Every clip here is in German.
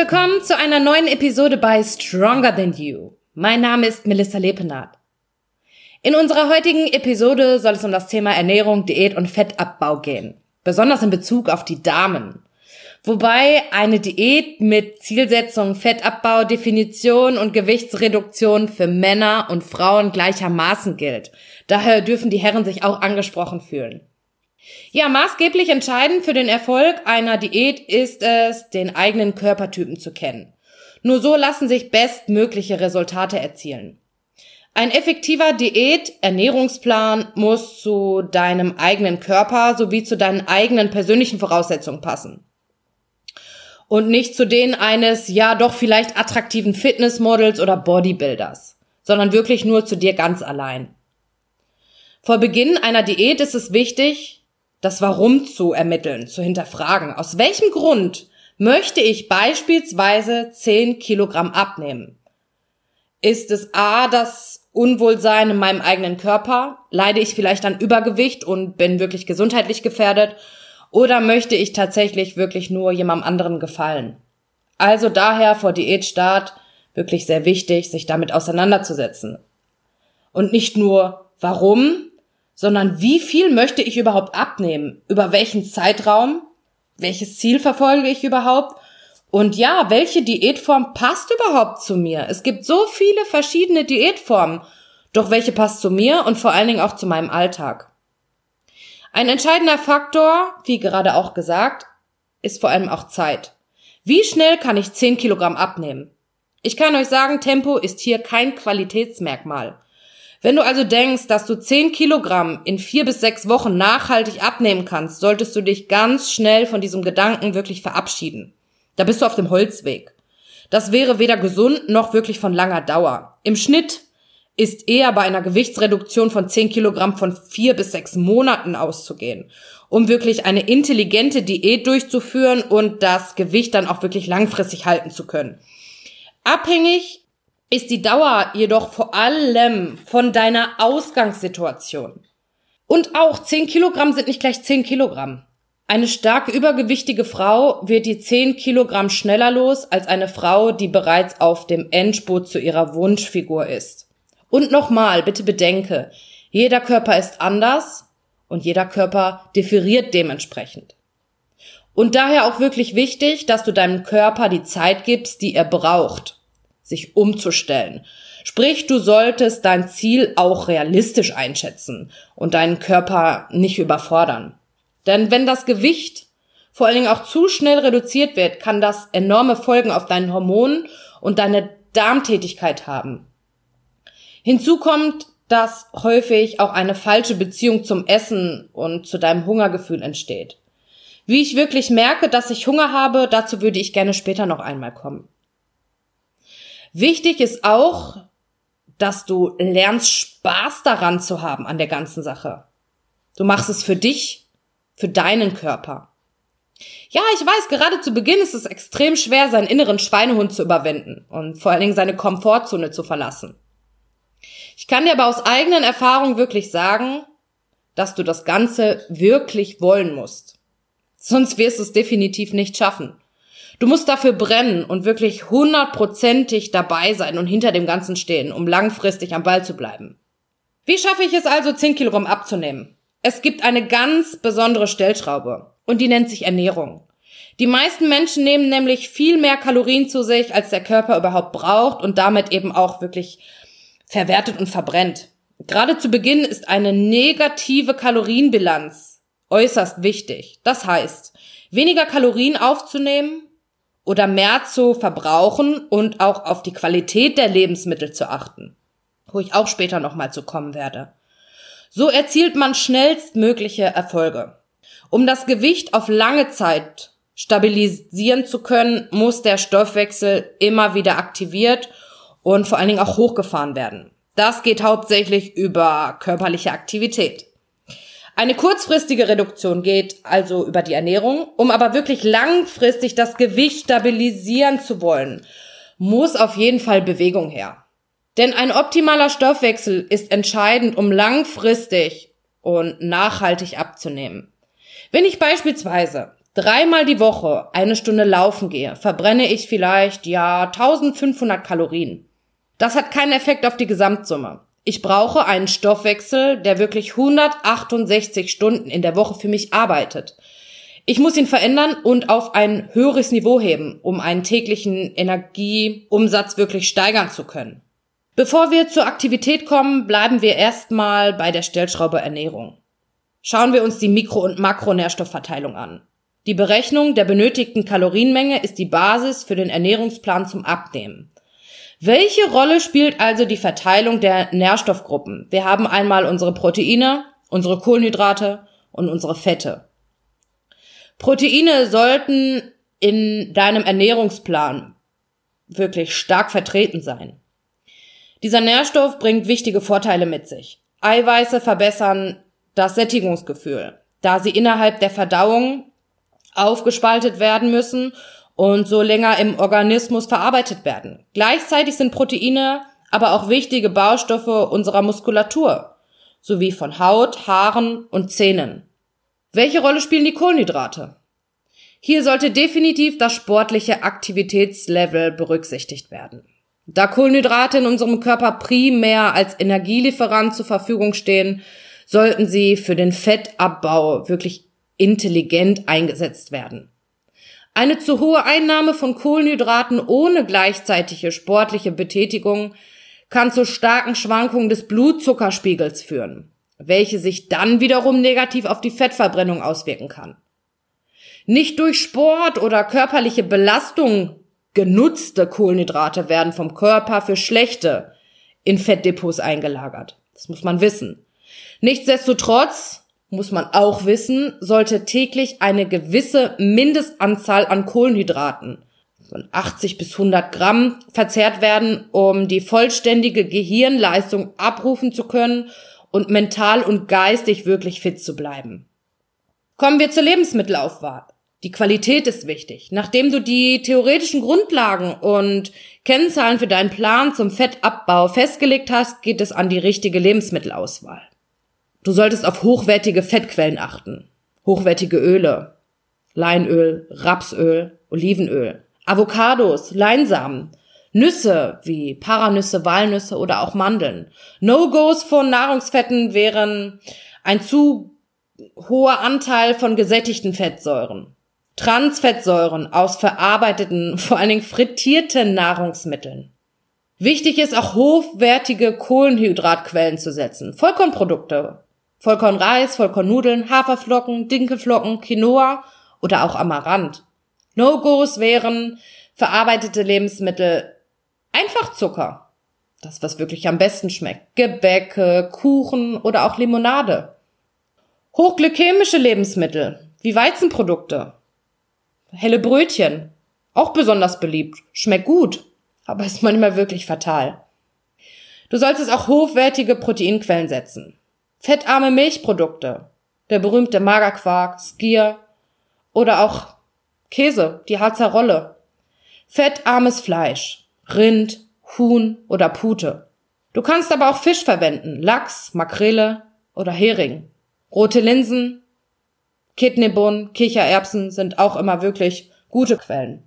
willkommen zu einer neuen Episode bei Stronger Than You. Mein Name ist Melissa Lepenath. In unserer heutigen Episode soll es um das Thema Ernährung, Diät und Fettabbau gehen. Besonders in Bezug auf die Damen. Wobei eine Diät mit Zielsetzung, Fettabbau, Definition und Gewichtsreduktion für Männer und Frauen gleichermaßen gilt. Daher dürfen die Herren sich auch angesprochen fühlen. Ja, maßgeblich entscheidend für den Erfolg einer Diät ist es, den eigenen Körpertypen zu kennen. Nur so lassen sich bestmögliche Resultate erzielen. Ein effektiver Diät-Ernährungsplan muss zu deinem eigenen Körper sowie zu deinen eigenen persönlichen Voraussetzungen passen. Und nicht zu denen eines, ja doch vielleicht attraktiven Fitnessmodels oder Bodybuilders, sondern wirklich nur zu dir ganz allein. Vor Beginn einer Diät ist es wichtig, das Warum zu ermitteln, zu hinterfragen. Aus welchem Grund möchte ich beispielsweise 10 Kilogramm abnehmen? Ist es A, das Unwohlsein in meinem eigenen Körper? Leide ich vielleicht an Übergewicht und bin wirklich gesundheitlich gefährdet? Oder möchte ich tatsächlich wirklich nur jemandem anderen gefallen? Also daher vor Diätstart wirklich sehr wichtig, sich damit auseinanderzusetzen. Und nicht nur warum, sondern wie viel möchte ich überhaupt abnehmen? Über welchen Zeitraum? Welches Ziel verfolge ich überhaupt? Und ja, welche Diätform passt überhaupt zu mir? Es gibt so viele verschiedene Diätformen. Doch welche passt zu mir und vor allen Dingen auch zu meinem Alltag? Ein entscheidender Faktor, wie gerade auch gesagt, ist vor allem auch Zeit. Wie schnell kann ich 10 Kilogramm abnehmen? Ich kann euch sagen, Tempo ist hier kein Qualitätsmerkmal. Wenn du also denkst, dass du 10 Kilogramm in vier bis sechs Wochen nachhaltig abnehmen kannst, solltest du dich ganz schnell von diesem Gedanken wirklich verabschieden. Da bist du auf dem Holzweg. Das wäre weder gesund noch wirklich von langer Dauer. Im Schnitt ist eher bei einer Gewichtsreduktion von 10 Kilogramm von vier bis sechs Monaten auszugehen, um wirklich eine intelligente Diät durchzuführen und das Gewicht dann auch wirklich langfristig halten zu können. Abhängig ist die Dauer jedoch vor allem von deiner Ausgangssituation. Und auch 10 Kilogramm sind nicht gleich 10 Kilogramm. Eine stark übergewichtige Frau wird die 10 Kilogramm schneller los als eine Frau, die bereits auf dem Endspurt zu ihrer Wunschfigur ist. Und nochmal, bitte bedenke, jeder Körper ist anders und jeder Körper differiert dementsprechend. Und daher auch wirklich wichtig, dass du deinem Körper die Zeit gibst, die er braucht sich umzustellen. Sprich, du solltest dein Ziel auch realistisch einschätzen und deinen Körper nicht überfordern. Denn wenn das Gewicht vor allen Dingen auch zu schnell reduziert wird, kann das enorme Folgen auf deinen Hormonen und deine Darmtätigkeit haben. Hinzu kommt, dass häufig auch eine falsche Beziehung zum Essen und zu deinem Hungergefühl entsteht. Wie ich wirklich merke, dass ich Hunger habe, dazu würde ich gerne später noch einmal kommen. Wichtig ist auch, dass du lernst, Spaß daran zu haben an der ganzen Sache. Du machst es für dich, für deinen Körper. Ja, ich weiß, gerade zu Beginn ist es extrem schwer, seinen inneren Schweinehund zu überwinden und vor allen Dingen seine Komfortzone zu verlassen. Ich kann dir aber aus eigenen Erfahrungen wirklich sagen, dass du das Ganze wirklich wollen musst. Sonst wirst du es definitiv nicht schaffen. Du musst dafür brennen und wirklich hundertprozentig dabei sein und hinter dem Ganzen stehen, um langfristig am Ball zu bleiben. Wie schaffe ich es also, 10 Kilogramm abzunehmen? Es gibt eine ganz besondere Stellschraube und die nennt sich Ernährung. Die meisten Menschen nehmen nämlich viel mehr Kalorien zu sich, als der Körper überhaupt braucht und damit eben auch wirklich verwertet und verbrennt. Gerade zu Beginn ist eine negative Kalorienbilanz äußerst wichtig. Das heißt, weniger Kalorien aufzunehmen oder mehr zu verbrauchen und auch auf die Qualität der Lebensmittel zu achten, wo ich auch später nochmal zu kommen werde. So erzielt man schnellstmögliche Erfolge. Um das Gewicht auf lange Zeit stabilisieren zu können, muss der Stoffwechsel immer wieder aktiviert und vor allen Dingen auch hochgefahren werden. Das geht hauptsächlich über körperliche Aktivität. Eine kurzfristige Reduktion geht also über die Ernährung, um aber wirklich langfristig das Gewicht stabilisieren zu wollen, muss auf jeden Fall Bewegung her. Denn ein optimaler Stoffwechsel ist entscheidend, um langfristig und nachhaltig abzunehmen. Wenn ich beispielsweise dreimal die Woche eine Stunde laufen gehe, verbrenne ich vielleicht, ja, 1500 Kalorien. Das hat keinen Effekt auf die Gesamtsumme. Ich brauche einen Stoffwechsel, der wirklich 168 Stunden in der Woche für mich arbeitet. Ich muss ihn verändern und auf ein höheres Niveau heben, um einen täglichen Energieumsatz wirklich steigern zu können. Bevor wir zur Aktivität kommen, bleiben wir erstmal bei der Stellschraube Ernährung. Schauen wir uns die Mikro- und Makronährstoffverteilung an. Die Berechnung der benötigten Kalorienmenge ist die Basis für den Ernährungsplan zum Abnehmen. Welche Rolle spielt also die Verteilung der Nährstoffgruppen? Wir haben einmal unsere Proteine, unsere Kohlenhydrate und unsere Fette. Proteine sollten in deinem Ernährungsplan wirklich stark vertreten sein. Dieser Nährstoff bringt wichtige Vorteile mit sich. Eiweiße verbessern das Sättigungsgefühl, da sie innerhalb der Verdauung aufgespaltet werden müssen und so länger im Organismus verarbeitet werden. Gleichzeitig sind Proteine aber auch wichtige Baustoffe unserer Muskulatur, sowie von Haut, Haaren und Zähnen. Welche Rolle spielen die Kohlenhydrate? Hier sollte definitiv das sportliche Aktivitätslevel berücksichtigt werden. Da Kohlenhydrate in unserem Körper primär als Energielieferant zur Verfügung stehen, sollten sie für den Fettabbau wirklich intelligent eingesetzt werden. Eine zu hohe Einnahme von Kohlenhydraten ohne gleichzeitige sportliche Betätigung kann zu starken Schwankungen des Blutzuckerspiegels führen, welche sich dann wiederum negativ auf die Fettverbrennung auswirken kann. Nicht durch Sport oder körperliche Belastung genutzte Kohlenhydrate werden vom Körper für schlechte in Fettdepots eingelagert. Das muss man wissen. Nichtsdestotrotz muss man auch wissen, sollte täglich eine gewisse Mindestanzahl an Kohlenhydraten von 80 bis 100 Gramm verzehrt werden, um die vollständige Gehirnleistung abrufen zu können und mental und geistig wirklich fit zu bleiben. Kommen wir zur Lebensmittelaufwahl. Die Qualität ist wichtig. Nachdem du die theoretischen Grundlagen und Kennzahlen für deinen Plan zum Fettabbau festgelegt hast, geht es an die richtige Lebensmittelauswahl. Du solltest auf hochwertige Fettquellen achten. Hochwertige Öle. Leinöl, Rapsöl, Olivenöl. Avocados, Leinsamen. Nüsse wie Paranüsse, Walnüsse oder auch Mandeln. No-Gos von Nahrungsfetten wären ein zu hoher Anteil von gesättigten Fettsäuren. Transfettsäuren aus verarbeiteten, vor allen Dingen frittierten Nahrungsmitteln. Wichtig ist auch hochwertige Kohlenhydratquellen zu setzen. Vollkornprodukte, Vollkornreis, Vollkornnudeln, Haferflocken, Dinkelflocken, Quinoa oder auch Amaranth. No-Gos wären verarbeitete Lebensmittel, einfach Zucker. Das, was wirklich am besten schmeckt. Gebäcke, Kuchen oder auch Limonade. Hochglykämische Lebensmittel, wie Weizenprodukte, Helle Brötchen. Auch besonders beliebt. Schmeckt gut, aber ist manchmal wirklich fatal. Du solltest auch hochwertige Proteinquellen setzen. Fettarme Milchprodukte. Der berühmte Magerquark, Skier oder auch Käse, die Harzer Rolle. Fettarmes Fleisch. Rind, Huhn oder Pute. Du kannst aber auch Fisch verwenden. Lachs, Makrele oder Hering. Rote Linsen, Kidneybohnen, Kichererbsen sind auch immer wirklich gute Quellen.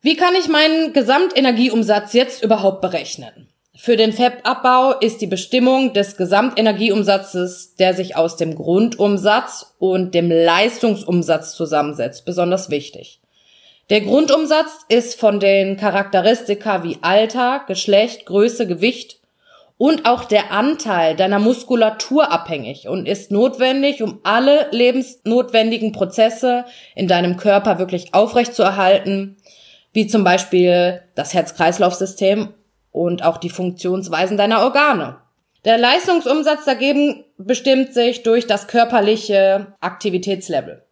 Wie kann ich meinen Gesamtenergieumsatz jetzt überhaupt berechnen? Für den Fettabbau ist die Bestimmung des Gesamtenergieumsatzes, der sich aus dem Grundumsatz und dem Leistungsumsatz zusammensetzt, besonders wichtig. Der Grundumsatz ist von den Charakteristika wie Alter, Geschlecht, Größe, Gewicht und auch der Anteil deiner Muskulatur abhängig und ist notwendig, um alle lebensnotwendigen Prozesse in deinem Körper wirklich aufrechtzuerhalten, wie zum Beispiel das Herz-Kreislauf-System und auch die Funktionsweisen deiner Organe. Der Leistungsumsatz dagegen bestimmt sich durch das körperliche Aktivitätslevel.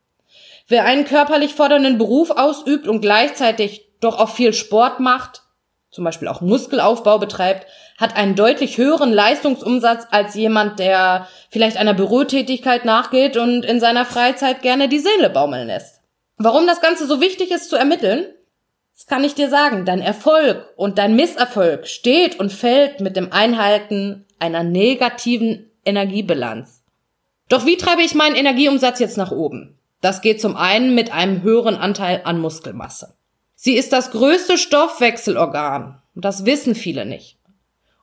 Wer einen körperlich fordernden Beruf ausübt und gleichzeitig doch auch viel Sport macht, zum Beispiel auch Muskelaufbau betreibt, hat einen deutlich höheren Leistungsumsatz als jemand, der vielleicht einer Bürotätigkeit nachgeht und in seiner Freizeit gerne die Seele baumeln lässt. Warum das Ganze so wichtig ist zu ermitteln? Das kann ich dir sagen. Dein Erfolg und dein Misserfolg steht und fällt mit dem Einhalten einer negativen Energiebilanz. Doch wie treibe ich meinen Energieumsatz jetzt nach oben? Das geht zum einen mit einem höheren Anteil an Muskelmasse. Sie ist das größte Stoffwechselorgan. Das wissen viele nicht.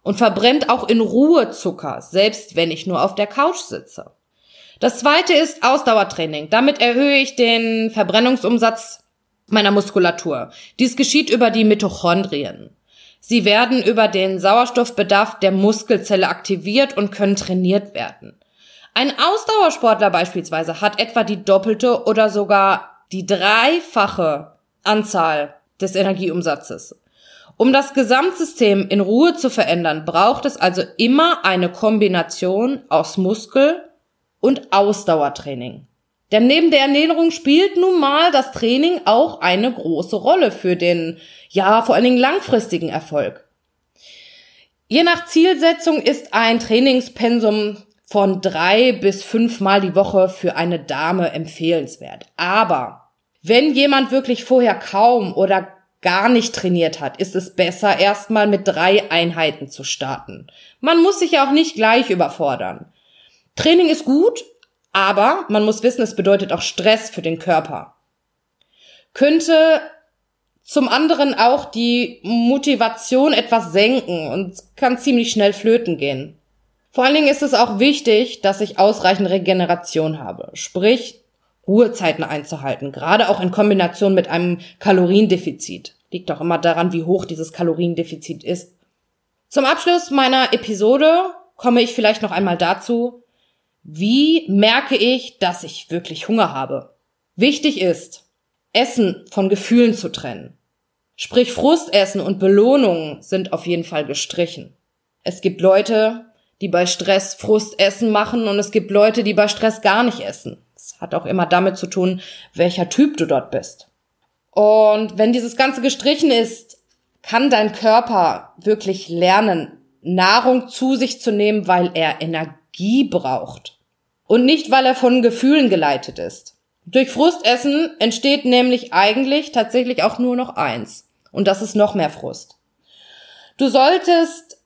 Und verbrennt auch in Ruhe Zucker, selbst wenn ich nur auf der Couch sitze. Das zweite ist Ausdauertraining. Damit erhöhe ich den Verbrennungsumsatz meiner Muskulatur. Dies geschieht über die Mitochondrien. Sie werden über den Sauerstoffbedarf der Muskelzelle aktiviert und können trainiert werden. Ein Ausdauersportler beispielsweise hat etwa die doppelte oder sogar die dreifache Anzahl des Energieumsatzes. Um das Gesamtsystem in Ruhe zu verändern, braucht es also immer eine Kombination aus Muskel- und Ausdauertraining. Denn neben der Ernährung spielt nun mal das Training auch eine große Rolle für den, ja, vor allen Dingen langfristigen Erfolg. Je nach Zielsetzung ist ein Trainingspensum von drei bis fünfmal die Woche für eine Dame empfehlenswert. Aber wenn jemand wirklich vorher kaum oder gar nicht trainiert hat, ist es besser, erstmal mit drei Einheiten zu starten. Man muss sich ja auch nicht gleich überfordern. Training ist gut, aber man muss wissen, es bedeutet auch Stress für den Körper. Könnte zum anderen auch die Motivation etwas senken und kann ziemlich schnell flöten gehen. Vor allen Dingen ist es auch wichtig, dass ich ausreichend Regeneration habe, sprich Ruhezeiten einzuhalten, gerade auch in Kombination mit einem Kaloriendefizit. Liegt auch immer daran, wie hoch dieses Kaloriendefizit ist. Zum Abschluss meiner Episode komme ich vielleicht noch einmal dazu, wie merke ich, dass ich wirklich Hunger habe? Wichtig ist, Essen von Gefühlen zu trennen. Sprich, Frustessen und Belohnungen sind auf jeden Fall gestrichen. Es gibt Leute, die bei Stress Frustessen machen und es gibt Leute, die bei Stress gar nicht essen. Es hat auch immer damit zu tun, welcher Typ du dort bist. Und wenn dieses Ganze gestrichen ist, kann dein Körper wirklich lernen, Nahrung zu sich zu nehmen, weil er Energie braucht und nicht, weil er von Gefühlen geleitet ist. Durch Frustessen entsteht nämlich eigentlich tatsächlich auch nur noch eins. Und das ist noch mehr Frust. Du solltest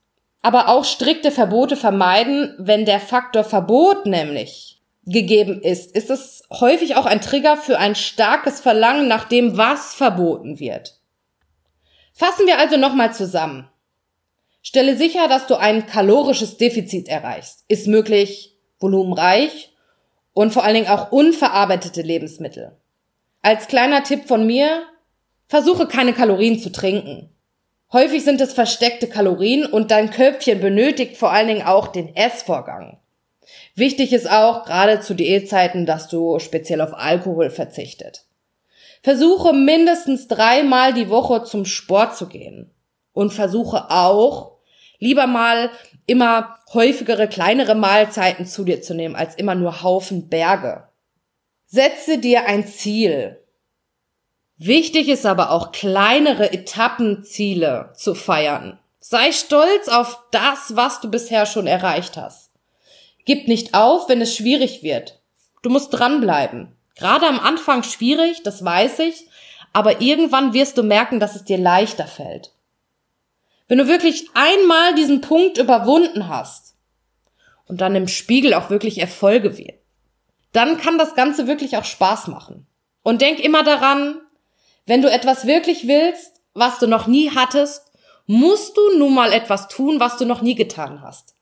aber auch strikte Verbote vermeiden, wenn der Faktor Verbot nämlich gegeben ist, ist es häufig auch ein Trigger für ein starkes Verlangen nach dem, was verboten wird. Fassen wir also nochmal zusammen. Stelle sicher, dass du ein kalorisches Defizit erreichst. Ist möglich volumenreich und vor allen Dingen auch unverarbeitete Lebensmittel. Als kleiner Tipp von mir, versuche keine Kalorien zu trinken. Häufig sind es versteckte Kalorien und dein Köpfchen benötigt vor allen Dingen auch den Essvorgang. Wichtig ist auch, gerade zu Diätzeiten, dass du speziell auf Alkohol verzichtet. Versuche mindestens dreimal die Woche zum Sport zu gehen. Und versuche auch, lieber mal immer häufigere kleinere Mahlzeiten zu dir zu nehmen, als immer nur Haufen Berge. Setze dir ein Ziel. Wichtig ist aber auch kleinere Etappenziele zu feiern. Sei stolz auf das, was du bisher schon erreicht hast. Gib nicht auf, wenn es schwierig wird. Du musst dranbleiben. Gerade am Anfang schwierig, das weiß ich, aber irgendwann wirst du merken, dass es dir leichter fällt. Wenn du wirklich einmal diesen Punkt überwunden hast und dann im Spiegel auch wirklich Erfolge wird, dann kann das Ganze wirklich auch Spaß machen. Und denk immer daran, wenn du etwas wirklich willst, was du noch nie hattest, musst du nun mal etwas tun, was du noch nie getan hast.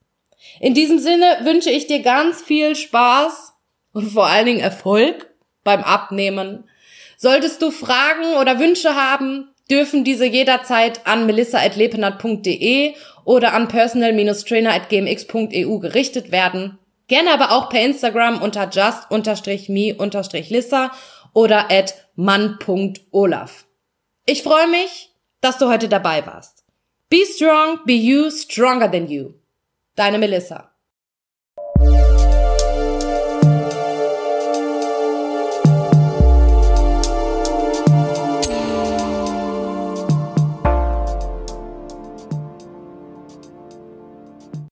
In diesem Sinne wünsche ich dir ganz viel Spaß und vor allen Dingen Erfolg beim Abnehmen. Solltest du Fragen oder Wünsche haben, dürfen diese jederzeit an melissa.lepenat.de oder an personal-trainer.gmx.eu gerichtet werden. Gerne aber auch per Instagram unter just-me-lissa oder at man.olaf. Ich freue mich, dass du heute dabei warst. Be strong, be you, stronger than you. Deine Melissa.